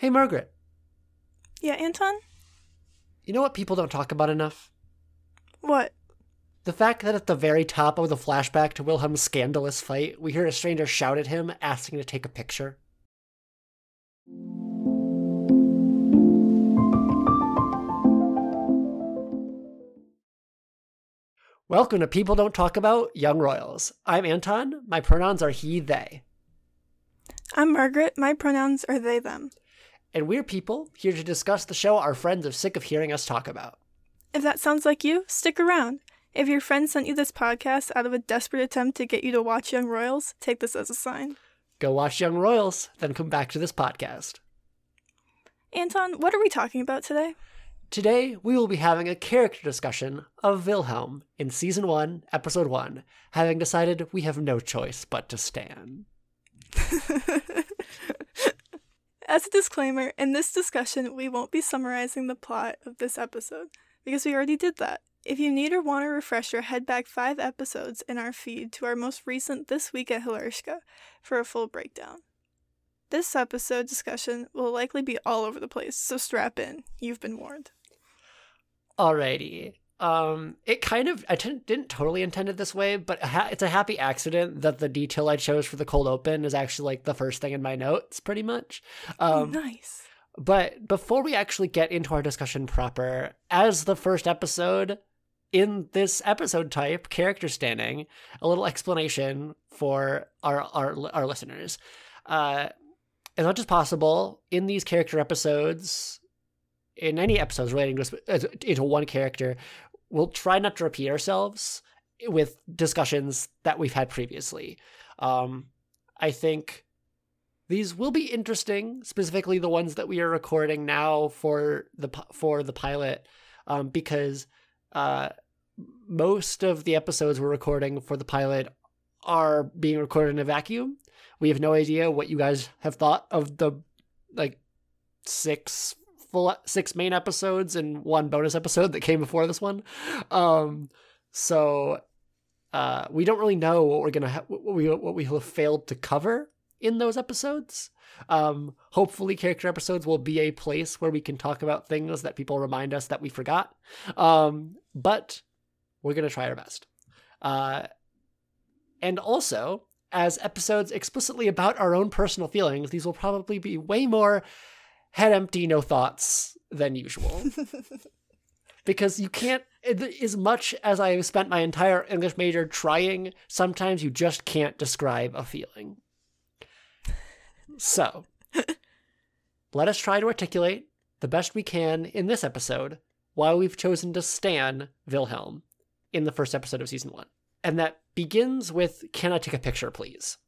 Hey, Margaret. Yeah, Anton? You know what people don't talk about enough? What? The fact that at the very top of the flashback to Wilhelm's scandalous fight, we hear a stranger shout at him, asking to take a picture. Welcome to People Don't Talk About Young Royals. I'm Anton. My pronouns are he, they. I'm Margaret. My pronouns are they, them. And we're people here to discuss the show our friends are sick of hearing us talk about. If that sounds like you, stick around. If your friend sent you this podcast out of a desperate attempt to get you to watch Young Royals, take this as a sign. Go watch Young Royals, then come back to this podcast. Anton, what are we talking about today? Today, we will be having a character discussion of Wilhelm in Season 1, Episode 1, having decided we have no choice but to stan. As a disclaimer, in this discussion, we won't be summarizing the plot of this episode, because we already did that. If you need or want a refresher, head back five episodes in our feed to our most recent This Week at Hillerska for a full breakdown. This episode discussion will likely be all over the place, so strap in. You've been warned. Alrighty. Um, it kind of I t- didn't totally intend it this way, but ha- it's a happy accident that the detail I chose for the cold open is actually like the first thing in my notes, pretty much. Um, nice. But before we actually get into our discussion proper, as the first episode in this episode type, character stanning, a little explanation for our our, our listeners. Uh, as much as possible in these character episodes, in any episodes relating to into one character, we'll try not to repeat ourselves with discussions that we've had previously. Um, I think these will be interesting, specifically the ones that we are recording now for the for the pilot, um, because uh, most of the episodes we're recording for the pilot are being recorded in a vacuum. We have no idea what you guys have thought of the like six full six main episodes and one bonus episode that came before this one. Um, so uh, we don't really know what we're gonna ha- what we what we have failed to cover in those episodes. Um, hopefully, character episodes will be a place where we can talk about things that people remind us that we forgot. Um, but we're gonna try our best. Uh, and also, as episodes explicitly about our own personal feelings, these will probably be way more head empty, no thoughts than usual. because you can't, as much as I have spent my entire English major trying, sometimes you just can't describe a feeling. So, let us try to articulate the best we can in this episode why we've chosen to stan Wilhelm in the first episode of season one. And that begins with Can I Take a Picture, Please?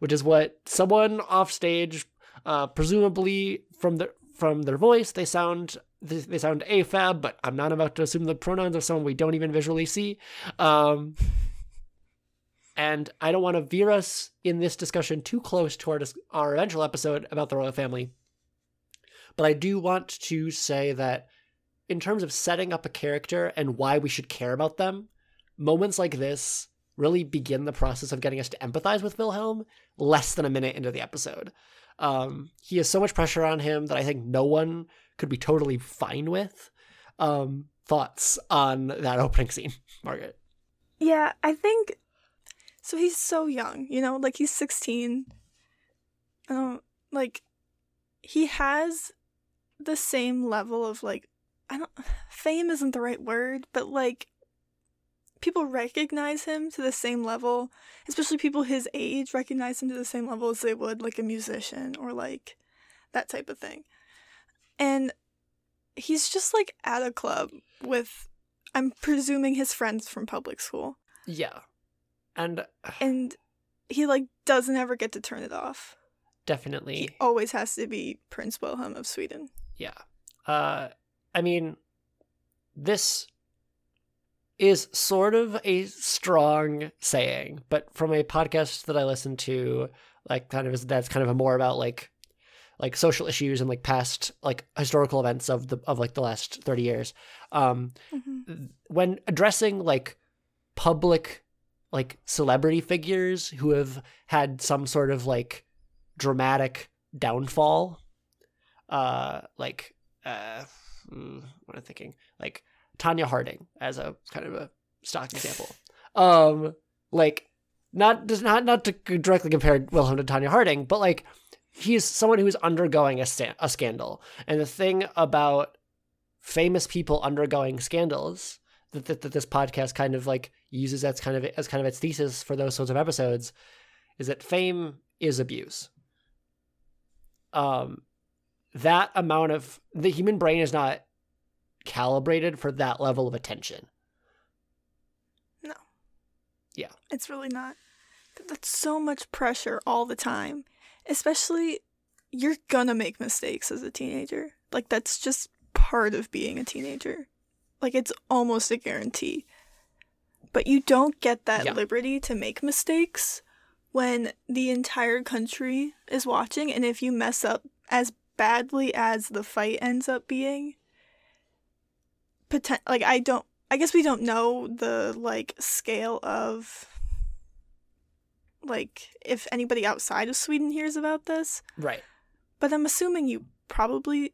Which is what someone off stage uh, presumably from the from their voice, they sound they sound AFAB, but I'm not about to assume the pronouns of someone we don't even visually see. Um, and I don't want to veer us in this discussion too close to our, our eventual episode about the royal family. But I do want to say that in terms of setting up a character and why we should care about them, moments like this really begin the process of getting us to empathize with Wilhelm less than a minute into the episode. Um, he has so much pressure on him that I think no one could be totally fine with. Um, thoughts on that opening scene, Margaret? Yeah, I think so. He's so young, you know, like he's 16. I don't like he has the same level of like I don't fame isn't the right word, but like people recognize him to the same level, especially people his age recognize him to the same level as they would like a musician or like that type of thing. And he's just like at a club with I'm presuming his friends from public school. Yeah. And and he like doesn't ever get to turn it off. Definitely. He always has to be Prince Wilhelm of Sweden. Yeah. Uh I mean this is sort of a strong saying, but from a podcast that I listen to, like kind of is that's kind of a more about like like social issues and like past like historical events of the of like the last 30 years. Um mm-hmm. when addressing like public like celebrity figures who have had some sort of like dramatic downfall uh like uh mm, what am I thinking like Tonya Harding as a kind of a stock example. Um like not just not not to directly compare Wilhelm to Tonya Harding, but like he's someone who's undergoing a, sta- a scandal. And the thing about famous people undergoing scandals that, that, that this podcast kind of like uses as kind of as kind of its thesis for those sorts of episodes is that fame is abuse. Um, that amount of the human brain is not calibrated for that level of attention. No. Yeah. It's really not. That's so much pressure all the time. Especially, you're gonna make mistakes as a teenager. Like, that's just part of being a teenager. Like, it's almost a guarantee. But you don't get that Yeah. liberty to make mistakes when the entire country is watching. And if you mess up as badly as the fight ends up being, poten- like, I don't. I guess we don't know the like scale of like if anybody outside of Sweden hears about this, Right. but I'm assuming you probably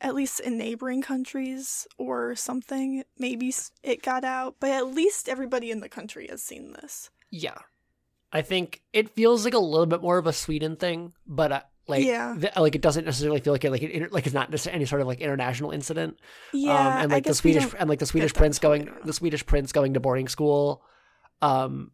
at least in neighboring countries or something maybe it got out, but at least everybody in the country has seen this. Yeah. I think it feels like a little bit more of a Sweden thing, but uh, like Yeah. th- like it doesn't necessarily feel like it like it, inter- like it's not necessarily any sort of like international incident. Yeah, um, and like the Swedish and like the Swedish prince going the Swedish prince going to boarding school um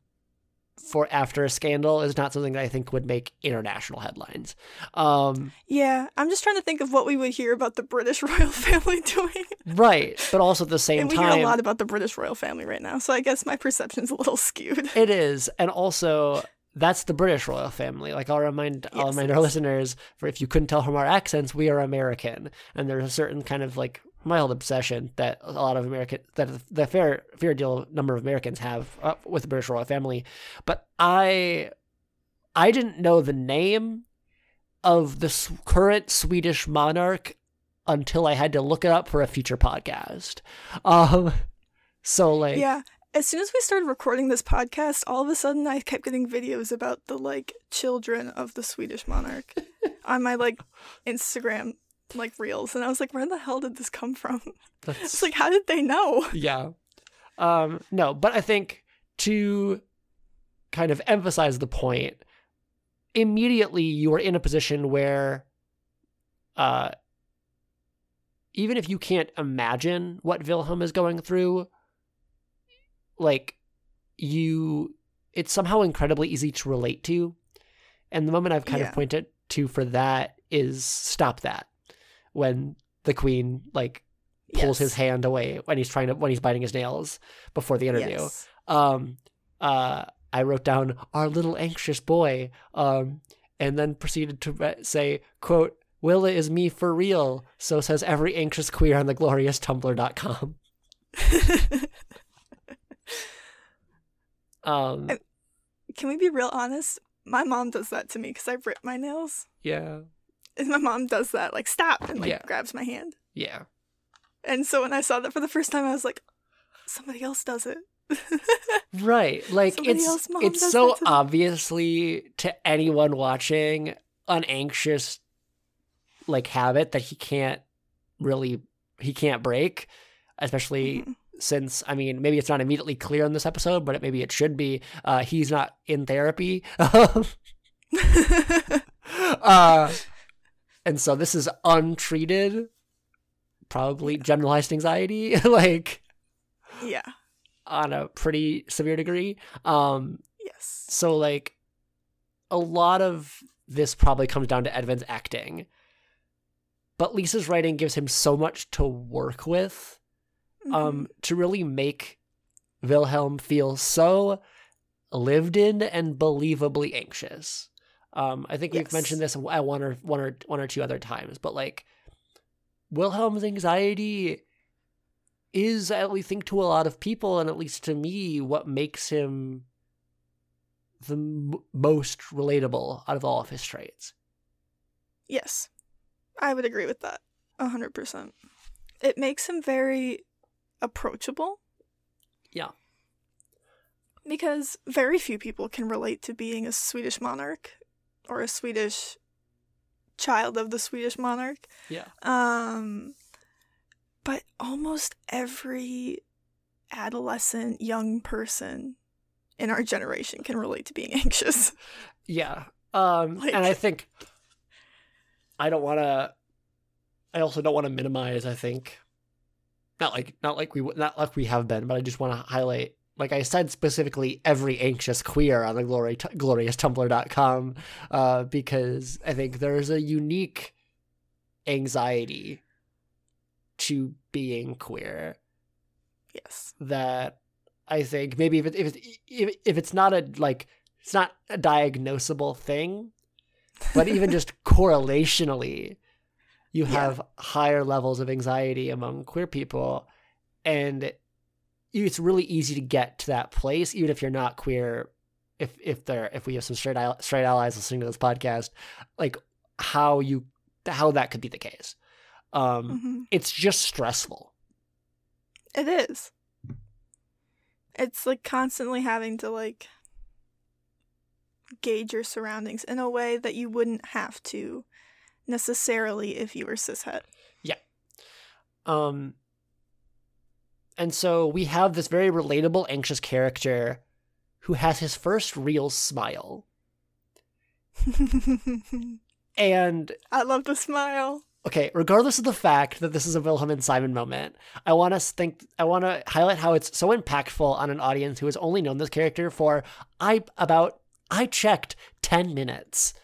for after a scandal is not something that I think would make international headlines. Um Yeah, I'm just trying to think of what we would hear about the British royal family doing. right, but also at the same and we time hear a lot about the British royal family right now, so I guess my perception's a little skewed. It is, and also that's the British royal family. Like I'll remind, I'll remind it our listeners, for if you couldn't tell from our accents, we are American, and there's a certain kind of like mild obsession that a lot of American, that the fair fair deal number of Americans have uh, with the British royal family. But I, I didn't know the name of the current Swedish monarch until I had to look it up for a future podcast. Um, so like, Yeah. As soon as we started recording this podcast, all of a sudden I kept getting videos about the like children of the Swedish monarch on my like Instagram like reels and I was like where the hell did this come from? that's It's like how did they know? yeah um no but i think to kind of emphasize the point immediately you are in a position where uh even if you can't imagine what wilhelm is going through like you it's somehow incredibly easy to relate to and the moment i've kind Yeah. of pointed to for that is stop that when the queen like pulls his hand away when he's trying to when he's biting his nails before the interview. Yes. Um uh I wrote down our little anxious boy um and then proceeded to re- say quote Wille is me for real, so says every anxious queer on the glorious tumblr.com. Um And- Can we be real honest? My mom does that to me because I rip my nails. yeah. And my mom does that, like stop and like Yeah. grabs my hand. Yeah. And so when I saw that for the first time, I was like, somebody else does it. Right. Like Somebody it's it's so to them. obviously to anyone watching an anxious like habit that he can't really he can't break, especially Mhm. Since I mean maybe it's not immediately clear in this episode, but it, maybe it should be. Uh, he's not in therapy. uh, and so this is untreated, probably generalized anxiety, like yeah. on a pretty severe degree. Um, Yes. so like a lot of this probably comes down to Edvin's acting. But Lisa's writing gives him so much to work with um to really make Wilhelm feel so lived in and believably anxious. Um I think we've mentioned this at one or one or one or two other times, but like Wilhelm's anxiety is at least think to a lot of people and at least to me what makes him the m- most relatable out of all of his traits. Yes. I would agree with that. A hundred percent. It makes him very approachable. Yeah. Because very few people can relate to being a Swedish monarch or a Swedish child of the Swedish monarch. Yeah. Um, but almost every adolescent young person in our generation can relate to being anxious. Yeah. Um, Like- and I think I don't want to. I also don't want to minimize. I think not like not like we not like we have been, but I just want to highlight. Like I said specifically, every anxious queer on the glory glorioustumblr.com uh, because I think there's a unique anxiety to being queer Yes. that I think maybe if it, if it, if if it's not a like it's not a diagnosable thing, but even just correlationally, you Yeah. have higher levels of anxiety among queer people, and it's really easy to get to that place, even if you're not queer. If if there if we have some straight straight allies listening to this podcast, like how you how that could be the case. Um, hmm It's just stressful. It is. It's like constantly having to like gauge your surroundings in a way that you wouldn't have to necessarily if you were cishet. Yeah. Um, and so we have this very relatable, anxious character who has his first real smile. And I love the smile. okay, regardless of the fact that this is a Wilhelm and Simon moment, I want to think, I want to highlight how it's so impactful on an audience who has only known this character for I about I checked ten minutes.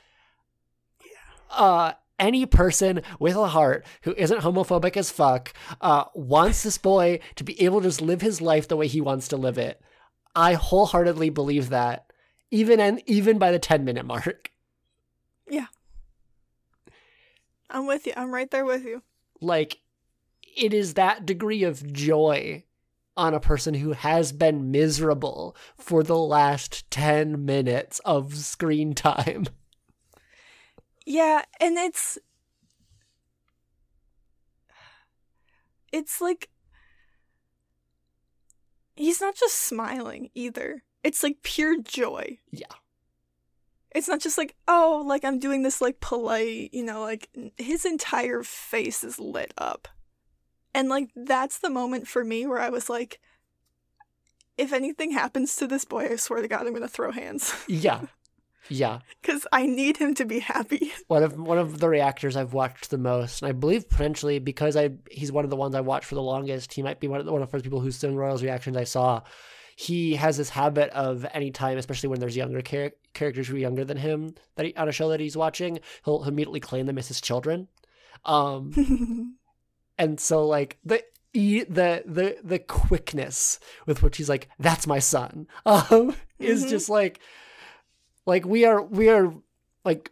Uh, any person with a heart who isn't homophobic as fuck uh, wants this boy to be able to just live his life the way he wants to live it. I wholeheartedly believe that, even and even by the ten minute mark. Yeah, I'm with you. I'm right there with you. like it is that degree of joy on a person who has been miserable for the last 10 minutes of screen time. Yeah, and it's it's like he's not just smiling either. It's like pure joy. Yeah. It's not just like, oh, like I'm doing this like polite, you know, like his entire face is lit up. And like that's the moment for me where I was like if anything happens to this boy, I swear to god I'm going to throw hands Yeah. Yeah. cuz I need him to be happy. One of one of the reactors I've watched the most, and I believe potentially because I he's one of the ones I watched for the longest. He might be one of the, one of the first people whose Sing Royals reactions I saw. He has this habit of any time, especially when there's younger char- characters who are younger than him that he, on a show that he's watching, he'll immediately claim them as his children. Um, and so like the the the the quickness with which he's like that's my son um is Mhm. just like like we are we are like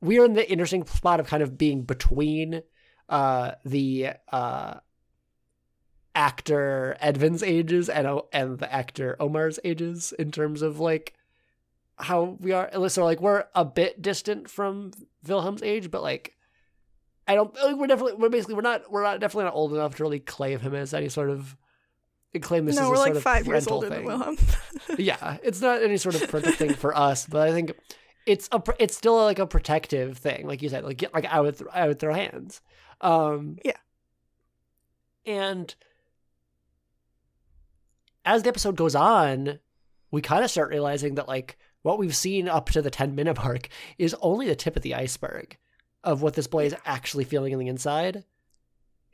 we are in the interesting spot of kind of being between uh the uh actor Edvin's ages and O- and the actor Omar's ages in terms of like how we are. So like we're a bit distant from Wilhelm's age but like I don't like we're definitely we're basically we're not we're not definitely not old enough to really claim him as any sort of claim this no, as we're a like sort of 5 years older thing. than Wilhelm. yeah, it's not any sort of parental thing for us, but I think it's a it's still like a protective thing, like you said, like like I would th- I would throw hands, um, Yeah. and as the episode goes on, we kind of start realizing that like what we've seen up to the ten minute mark is only the tip of the iceberg of what this boy is actually feeling on the inside.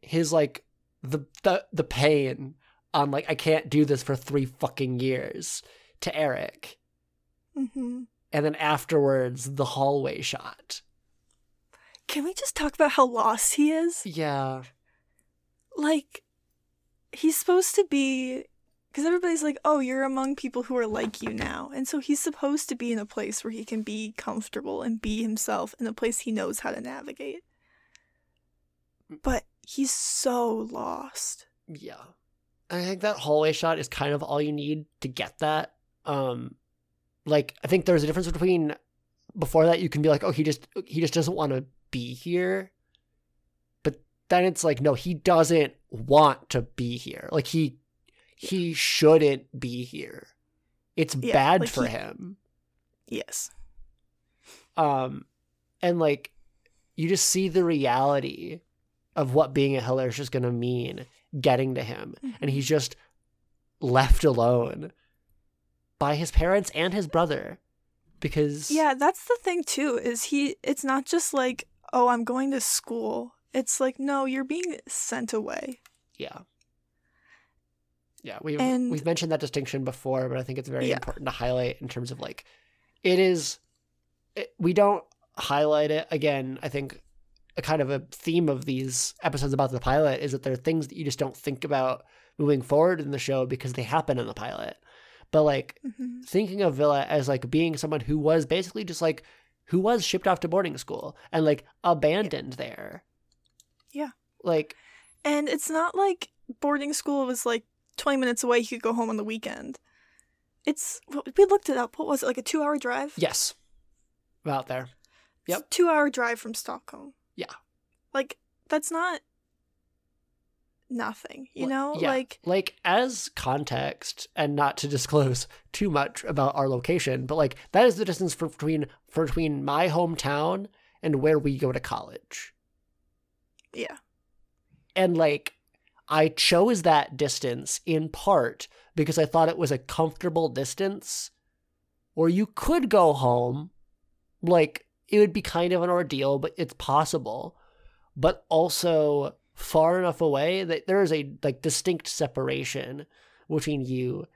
His like the the the pain on like I can't do this for three fucking years to Erik, hmm and then afterwards the hallway shot. Can we just talk about how lost he is? Yeah, Like, he's supposed to be. Because everybody's like, oh, you're among people who are like you now. And so he's supposed to be in a place where he can be comfortable and be himself in a place he knows how to navigate. But he's so lost. yeah. I think that hallway shot is kind of all you need to get that. Um, like I think there's a difference between before that you can be like, oh, he just he just doesn't want to be here, but then it's like, no, he doesn't want to be here. Like he he shouldn't be here. It's Yeah, bad like for he- him. Yes. Um, and like you just see the reality of what being a Hillers is going to mean getting to him. And he's mm-hmm. just left alone by his parents and his brother because Yeah, that's the thing too. Is he? It's not just like, oh, I'm going to school. It's like, no, you're being sent away. yeah yeah we've And- we've mentioned that distinction before but i think it's very Yeah. important to highlight in terms of like it is it, we don't highlight it again i think a kind of a theme of these episodes about the pilot is that there are things that you just don't think about moving forward in the show because they happen in the pilot but like hmm thinking of Villa as like being someone who was basically just like who was shipped off to boarding school and like abandoned there. Yeah. Like And it's not like boarding school was like 20 minutes away. He could go home on the weekend. It's we looked it up. What was it? Like a two-hour drive? yes. About there. Yep. two-hour drive from Stockholm. Yeah. Like that's not nothing. You know, yeah. like like as context and not to disclose too much about our location, but like that is the distance for, between for between my hometown and where we go to college. yeah, And like, I chose that distance in part because I thought it was a comfortable distance where you could go home. Like, it would be kind of an ordeal, but it's possible. But also far enough away that there is a like distinct separation between you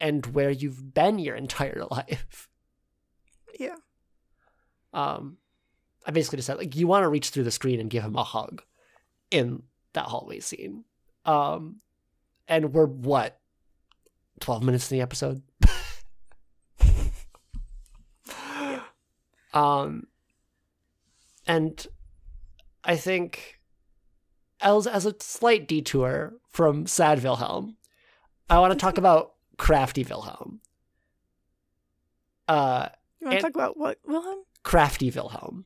and where you've been your entire life. yeah, Um, I basically just said like you want to reach through the screen and give him a hug in that hallway scene. Um, and we're what twelve minutes in the episode. Um, and I think as as a slight detour from sad Wilhelm, I want to talk about crafty Wilhelm. Uh, You want to talk about what Wilhelm? crafty Wilhelm.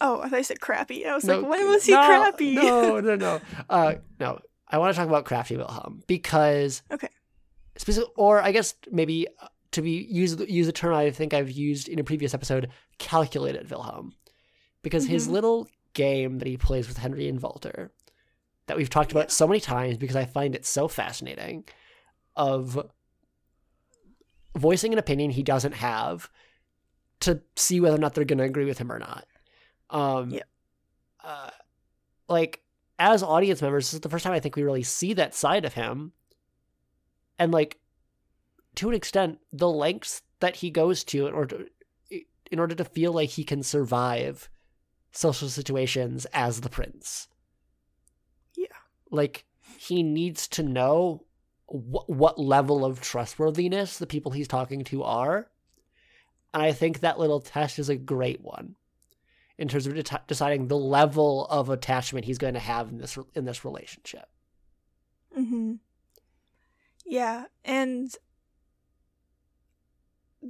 Oh, I thought you said crappy. I was No, like, when was he no, crappy? No, no, no. Uh, no. I want to talk about crafty Wilhelm because Okay. specific, or I guess maybe to be use use a term I think I've used in a previous episode, calculated Wilhelm, because his Mhm. little game that he plays with Henry and Walter, that we've talked about so many times because I find it so fascinating, of voicing an opinion he doesn't have to see whether or not they're going to agree with him or not. Um, Yeah. uh, like as audience members, this is the first time I think we really see that side of him, and like to an extent, the lengths that he goes to in order to, in order to feel like he can survive social situations as the prince. Yeah. Like he needs to know wh- what level of trustworthiness the people he's talking to are. And I think that little test is a great one in terms of de- deciding the level of attachment he's going to have in this in this relationship. Mm-hmm. Yeah, and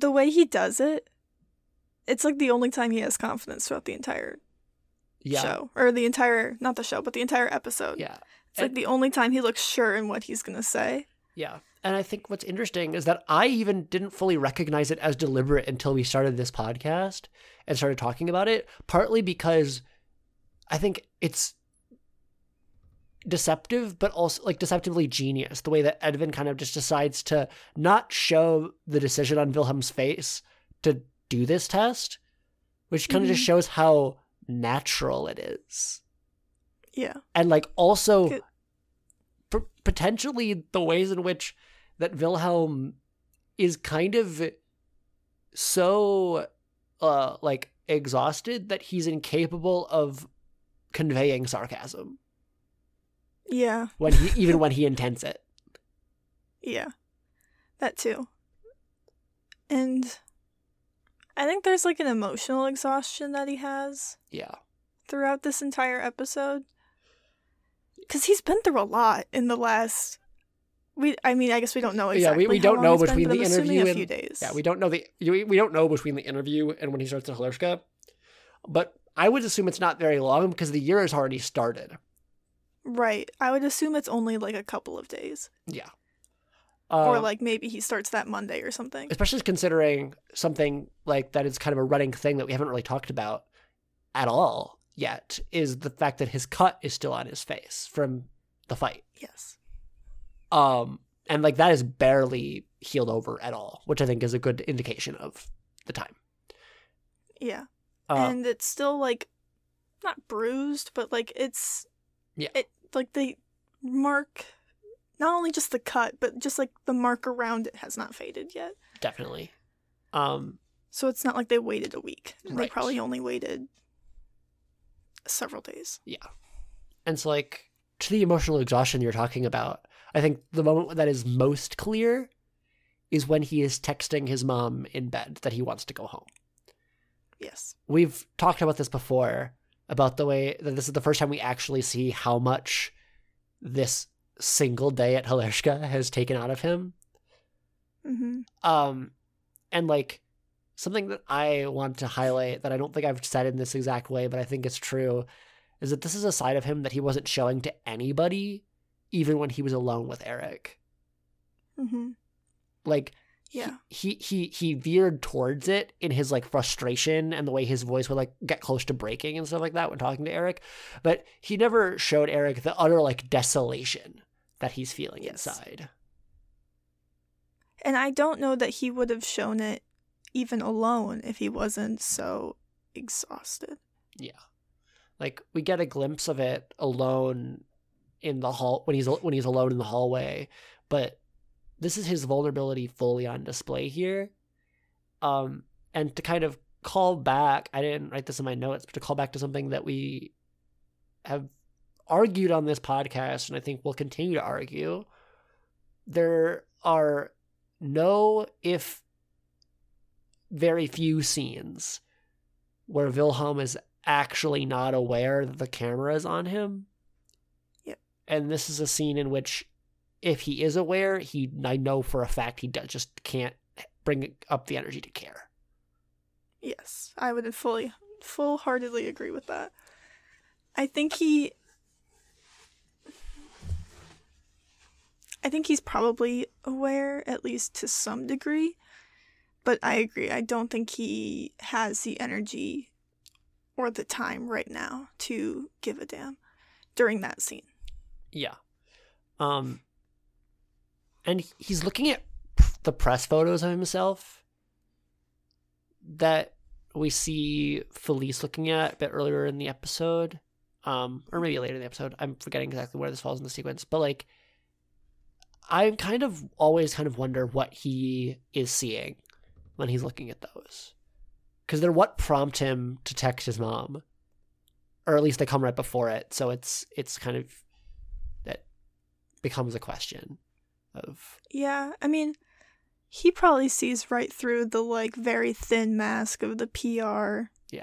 the way he does it, it's like the only time he has confidence throughout the entire Yeah. show, or the entire not the show, but the entire episode. Yeah. It's like the only time he looks sure in what he's gonna say. Yeah. And I think what's interesting is that I even didn't fully recognize it as deliberate until we started this podcast and started talking about it, partly because I think it's deceptive, but also like deceptively genius, the way that Edvin kind of just decides to not show the decision on Wilhelm's face to do this test, which kind of just shows how natural it is Yeah. and like also Good. p- potentially the ways in which that Wilhelm is kind of so uh like exhausted that he's incapable of conveying sarcasm Yeah. when he even when he intends it. Yeah. That too. And I think there's like an emotional exhaustion that he has Yeah. throughout this entire episode. Cuz he's been through a lot in the last we I mean, I guess we don't know exactly. Yeah, we- we don't know it's been, between the interview a and- few days. Yeah, we don't know the we we don't know between the interview and when he starts the Hillerska, but I would assume it's not very long because the year has already started. Right. I would assume it's only like a couple of days. Yeah. or Um, like maybe he starts that Monday or something. especially considering something like that is kind of a running thing that we haven't really talked about at all yet is the fact that his cut is still on his face from the fight. Yes. Um, and like that is barely healed over at all, which I think is a good indication of the time. Yeah. Uh, and it's still like not bruised, but like it's Yeah. It like the mark, not only just the cut, but just like the mark around it has not faded yet. definitely. Um, So it's not like they waited a week. They probably only waited several days. Yeah. And so like to the emotional exhaustion you're talking about, I think the moment that is most clear is when he is texting his mom in bed that he wants to go home. Yes. we've talked about this before about the way that this is the first time we actually see how much this single day at Hillerska has taken out of him. Mm-hmm. Um, and like something that I want to highlight that I don't think I've said in this exact way, but I think it's true, is that this is a side of him that he wasn't showing to anybody, even when he was alone with Erik. Mm-hmm. Like Yeah. he he he veered towards it in his like frustration and the way his voice would like get close to breaking and stuff like that when talking to Erik, but he never showed Erik the utter like desolation that he's feeling Yes. inside. And I don't know that he would have shown it even alone if he wasn't so exhausted. Yeah. Like we get a glimpse of it alone in the hall when he's when he's alone in the hallway, but this is his vulnerability fully on display here. Um, and to kind of call back, I didn't write this in my notes, but to call back to something that we have argued on this podcast, and I think we'll continue to argue. There are no, if very few scenes where Wilhelm is actually not aware that the camera is on him. Yep. And this is a scene in which, if he is aware, he I know for a fact he does, just can't bring up the energy to care. Yes, I would fully, full heartedly agree with that. I think he. I think he's probably aware, at least to some degree. But I agree. I don't think he has the energy or the time right now to give a damn during that scene. Yeah. Um. And he's looking at the press photos of himself that we see Felice looking at a bit earlier in the episode, um, or maybe later in the episode. I'm forgetting exactly where this falls in the sequence, but like, I kind of always kind of wonder what he is seeing when he's looking at those, because they're what prompt him to text his mom, or at least they come right before it. So it's it's kind of that becomes a question of Yeah, I mean, he probably sees right through the like very thin mask of the PR Yeah.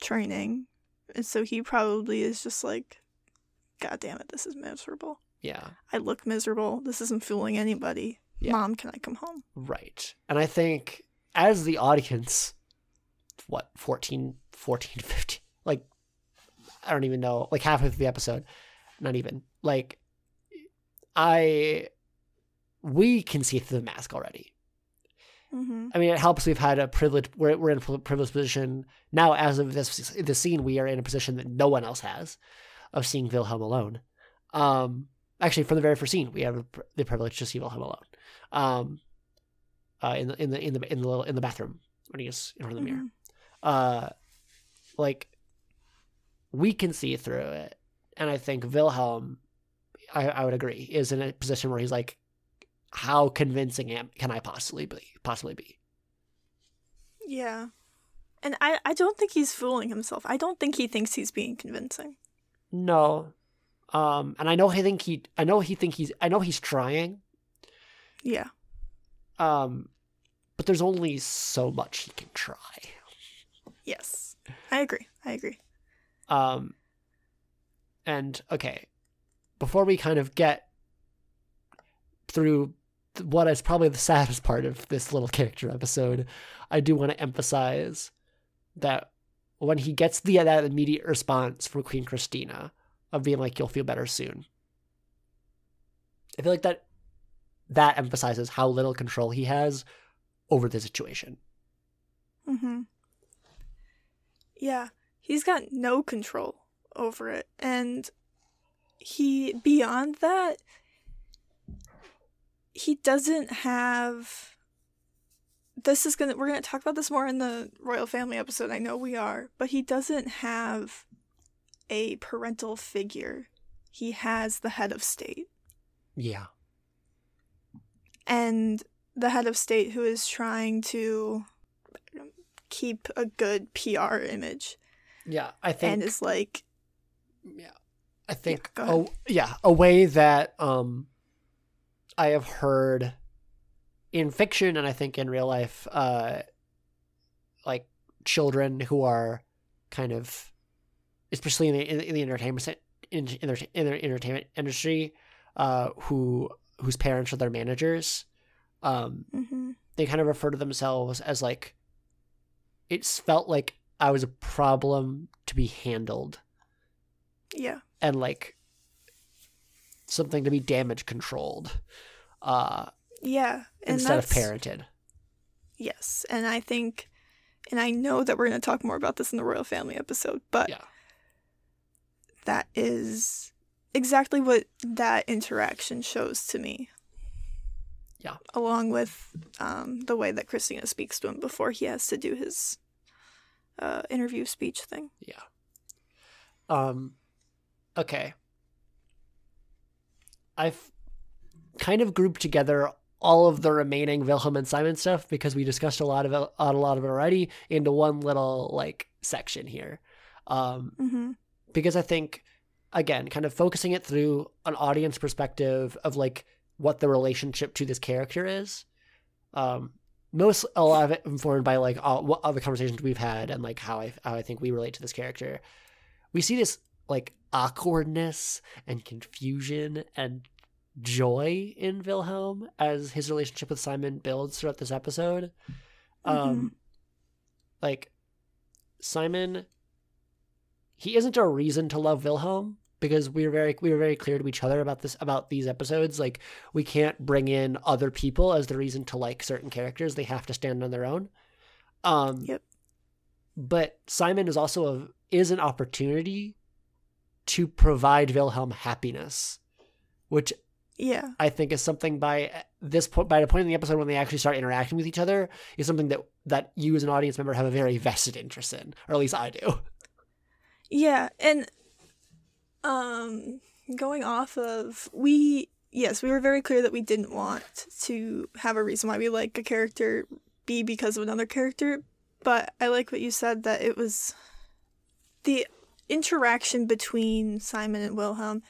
training. And so he probably is just like, God damn it, this is miserable. yeah I look miserable. This isn't fooling anybody. Yeah. Mom, can I come home? right and i think as the audience what 14 14 15 like i don't even know like halfway through the episode not even like i we can see through the mask already Mm-hmm. I mean, it helps we've had a privilege. We're, we're in a privileged position now. As of this this scene, we are in a position that no one else has of seeing Wilhelm alone. Um, actually, from the very first scene, we have the privilege to see Wilhelm alone. Um, uh, in the in the in the in the little, in the bathroom when he's in front of the mirror. Uh, like we can see through it, and I think Wilhelm, I, I would agree, is in a position where he's like, how convincing am can I possibly be? Possibly be. Yeah. And I, I don't think he's fooling himself. I don't think he thinks he's being convincing. No. Um, and I know he think he I know he think he's I know he's trying. Yeah. Um, but there's only so much he can try. Yes. I agree. I agree. Um, and okay, before we kind of get through th- what is probably the saddest part of this little character episode, I do want to emphasize that when he gets the that immediate response from Queen Kristina of being like, "You'll feel better soon," I feel like that that emphasizes how little control he has over the situation. Mm-hmm. Yeah. he's got no control over it. And he, beyond that, he doesn't have. This is gonna, we're gonna talk about this more in the royal family episode. I know we are, but he doesn't have a parental figure. He has the head of state. Yeah. And the head of state who is trying to keep a good PR image Yeah. I think and is like, Yeah. I think go oh yeah, a way that um I have heard in fiction and I think in real life uh like children who are kind of especially in the in, the entertainment in, in, the, in the entertainment industry uh who whose parents are their managers um mhm, they kind of refer to themselves as like it's felt like I was a problem to be handled. Yeah, and like something to be damage controlled uh yeah. And instead of parented Yes, and I think, and I know that we're going to talk more about this in the royal family episode, but Yeah. that is exactly what that interaction shows to me. Yeah. Along with um, the way that Kristina speaks to him before he has to do his uh, interview speech thing. yeah um okay i've kind of grouped together all of the remaining wilhelm and simon stuff because we discussed a lot of it a lot of it already into one little like section here um Mm-hmm. because I think again, kind of focusing it through an audience perspective of like what the relationship to this character is. Um, most a lot of it informed by like all, what other conversations we've had and like how I how I think we relate to this character. We see this like awkwardness and confusion and joy in Wilhelm as his relationship with Simon builds throughout this episode. Um, like Simon he isn't a reason to love Wilhelm because we were very we were very clear to each other about this about these episodes. Like we can't bring in other people as the reason to like certain characters. They have to stand on their own. Um Yep. But Simon is also a is an opportunity to provide Wilhelm happiness, which Yeah. I think is something by this point, by the point in the episode when they actually start interacting with each other, is something that that you as an audience member have a very vested interest in, or at least I do. Yeah, and um going off of we yes, we were very clear that we didn't want to have a reason why we like a character be because of another character, but I like what you said that it was the interaction between Simon and Wilhelm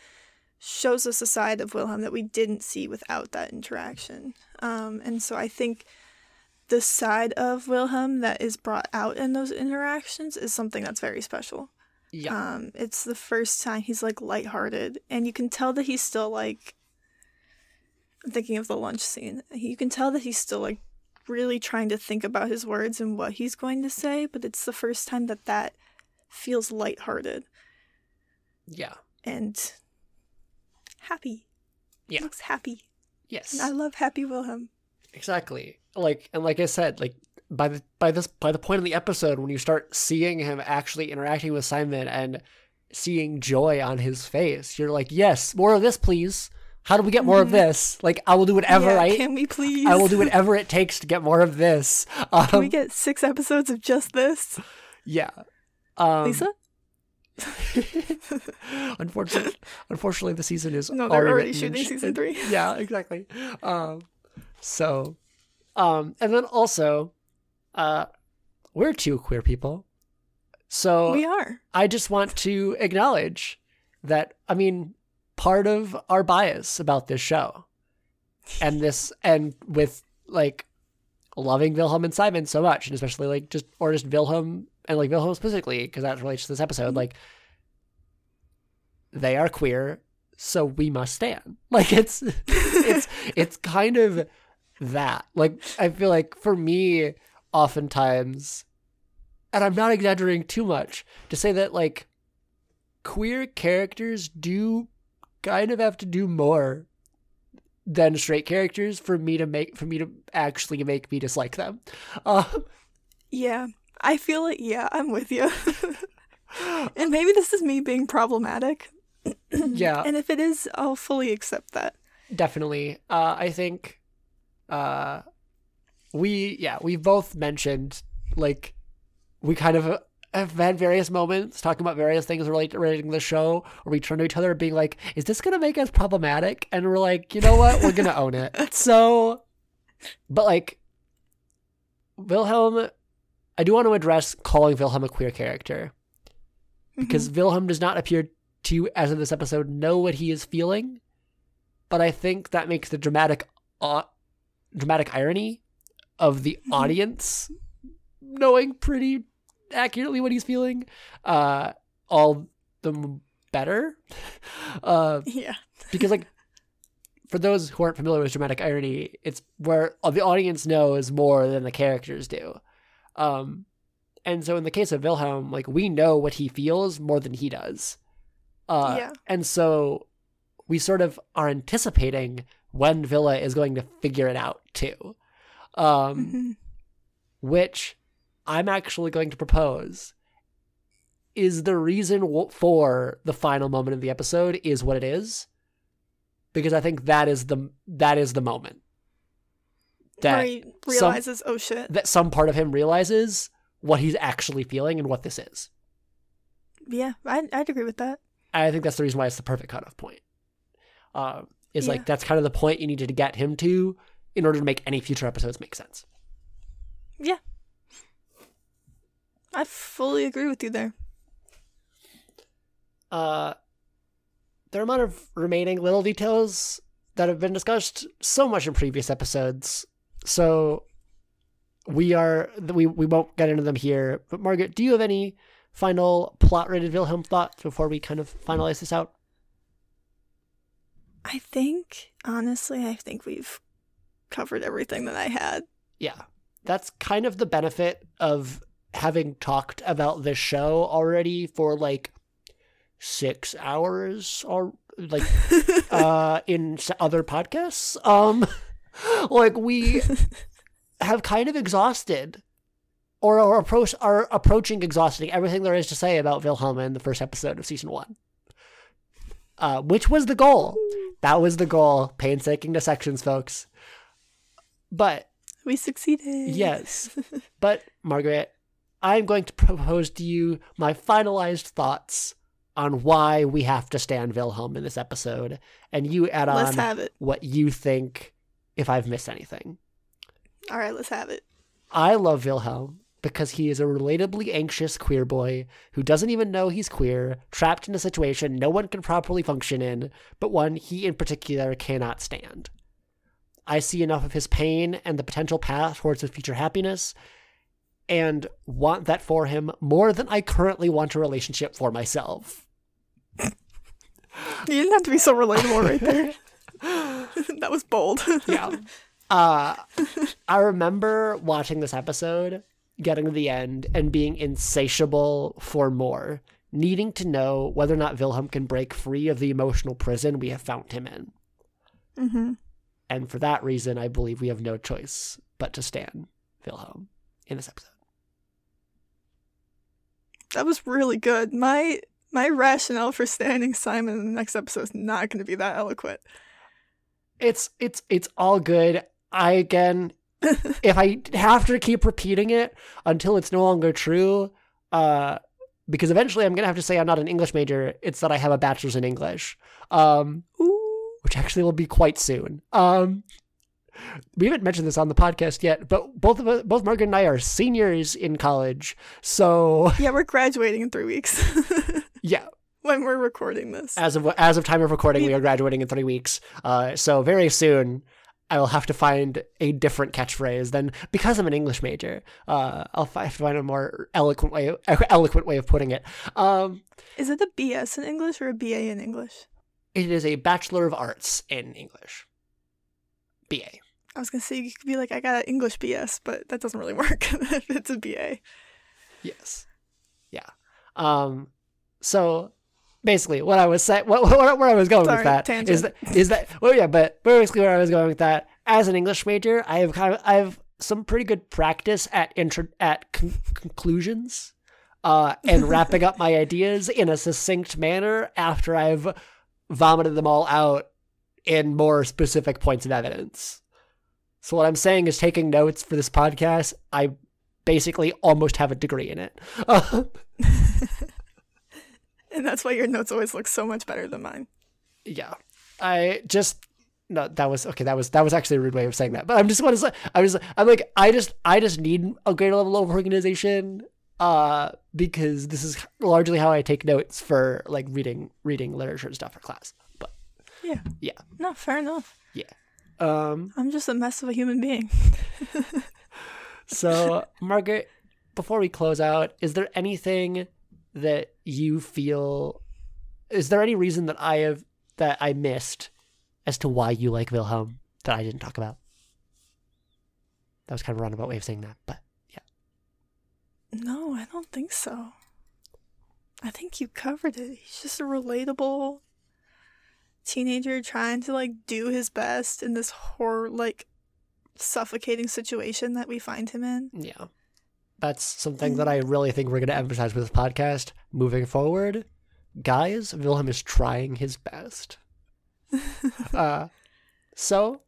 shows us a side of Wilhelm that we didn't see without that interaction. Um, and so I think the side of Wilhelm that is brought out in those interactions is something that's very special. Yeah, Um, it's the first time he's like lighthearted, and you can tell that he's still like. I'm thinking of the lunch scene. You can tell that he's still like really trying to think about his words and what he's going to say, but it's the first time that that feels lighthearted yeah, and happy. Yeah. He looks happy. yes, And I love happy Wilhelm. exactly. Like and like I said, like by the by this by the point in the episode when you start seeing him actually interacting with Simon and seeing joy on his face, you're like, yes, more of this, please. How do we get more of Mhm. this? Like, I will do whatever yeah, I Can we please? I will do whatever it takes to get more of this. Um, Can we get six episodes of just this? yeah. Um, Lisa? unfortunately, unfortunately, the season is No, they're already written shooting sh- season three. Yeah, exactly. Um, so, um, and then also, uh, we're two queer people, so we are. I just want to acknowledge that. I mean, part of our bias about this show, and this, and with like loving Wilhelm and Simon so much, and especially like just or just Wilhelm and like Wilhelm specifically because that relates to this episode. Mhm. Like, they are queer, so we must stan. Like it's it's it's kind of that. Like I feel like for me, oftentimes, and I'm not exaggerating too much to say that like queer characters do kind of have to do more than straight characters for me to make for me to actually make me dislike them. Um, Yeah. I feel like yeah, I'm with you. and maybe this is me being problematic. yeah, And if it is, I'll fully accept that. definitely. Uh, I think uh, we yeah we've both mentioned like we kind of have had various moments talking about various things related relating to the show where we turn to each other being like, "Is this gonna make us problematic?" And we're like, "You know what? We're gonna own it." So, but like Wilhelm, I do want to address calling Wilhelm a queer character because Wilhelm does not appear to, as of this episode, know what he is feeling. But I think that makes the dramatic, uh, dramatic irony of the Mhm. audience knowing pretty accurately what he's feeling, uh, all the better. uh, Yeah. because like for those who aren't familiar with dramatic irony, it's where the audience knows more than the characters do. Um, and so in the case of Wilhelm, like we know what he feels more than he does. Uh, Yeah. And so we sort of are anticipating when Wille is going to figure it out too. Um, Mhm. which I'm actually going to propose is the reason for the final moment of the episode is what it is because I think that is the that is the moment that he realizes, oh shit. that some part of him realizes what he's actually feeling and what this is. Yeah, I'd, I'd agree with that. I think that's the reason why it's the perfect cutoff point. Uh, is Yeah. like that's kind of the point you needed to get him to in order to make any future episodes make sense. Yeah. I fully agree with you there. uh, the amount of remaining little details that have been discussed so much in previous episodes. So we are we we won't get into them here. But Margaret, do you have any final plot related Wilhelm thoughts before we kind of finalize this out? I think, honestly, I think we've covered everything that I had. Yeah. That's kind of the benefit of having talked about this show already for like six hours or like uh in other podcasts um like we have kind of exhausted or are approach are approaching exhausting everything there is to say about Wilhelm in the first episode of season one. Uh which was the goal. That was the goal. Painstaking dissections folks. But we succeeded. Yes. But Margaret, I'm going to propose to you my finalized thoughts on why we have to stan Wilhelm in this episode, and you add on what you think if I've missed anything. All right, let's have it. I love Wilhelm because he is a relatably anxious queer boy who doesn't even know he's queer, trapped in a situation no one can properly function in, but one he in particular cannot stand. I see enough of his pain and the potential path towards his future happiness and want that for him more than I currently want a relationship for myself. You didn't have to be so relatable right there. that was bold. yeah. Uh, I remember watching this episode, getting to the end, and being insatiable for more, needing to know whether or not Wilhelm can break free of the emotional prison we have found him in. hmm And for that reason, I believe we have no choice but to stan Wilhelm in this episode. That was really good. My my rationale for stanning Simon in the next episode is not going to be that eloquent. It's it's it's all good. I again, if I have to keep repeating it until it's no longer true, uh, because eventually I'm gonna have to say I'm not an English major. It's that I have a bachelor's in English, um, which actually will be quite soon. Um, we haven't mentioned this on the podcast yet, but both of us, both Margaret and I are seniors in college. So Yeah, we're graduating in three weeks yeah, when we're recording this. as of as of time of recording, we are graduating in three weeks. Uh, so very soon, I will have to find a different catchphrase. Then, because I'm an English major, uh, I'll have to find a more eloquent way eloquent way of putting it. Um, Is it a BS in English or a BA in English? it is a Bachelor of Arts in English. BA. I was gonna say you could be like, I got an English BS, but that doesn't really work if it's a BA. Yes. Yeah. Um. So basically, what I was saying, what, what, where I was going Sorry, with that is tangent. that is that well, yeah, but basically where I was going with that as an English major, I have kind of I have some pretty good practice at intro at con- conclusions. uh, and wrapping up my ideas in a succinct manner after I've vomited them all out in more specific points of evidence. So what I'm saying is taking notes for this podcast, I basically almost have a degree in it. and that's why your notes always look so much better than mine. Yeah. I just no, that was okay. That was that was actually a rude way of saying that. But I'm just want to say, I was I'm like I just I just need a greater level of organization, uh, because this is largely how I take notes for like reading reading literature and stuff for class. But Yeah. yeah, No, fair enough. Yeah, um, I'm just a mess of a human being. So, Margaret, before we close out, is there anything that you feel? Is there any reason that I have that I missed as to why you like Wilhelm that I didn't talk about? That was kind of a roundabout way of saying that, but yeah. No, I don't think so. I think you covered it. He's just a relatable teenager trying to like do his best in this horror like suffocating situation that we find him in. Yeah. That's something that I really think we're going to emphasize with this podcast moving forward. Guys, Wilhelm is trying his best. uh, so,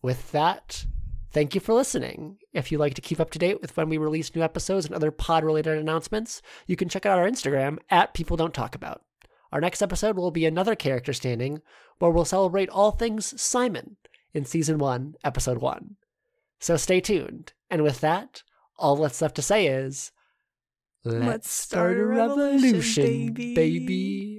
with that, thank you for listening. If you'd like to keep up to date with when we release new episodes and other pod related announcements, you can check out our Instagram at People Don't Talk About. Our next episode will be another character stanning where we'll celebrate all things Simon in season one, episode one. So stay tuned. And with that, all that's left to say is let's, start a revolution, baby. baby.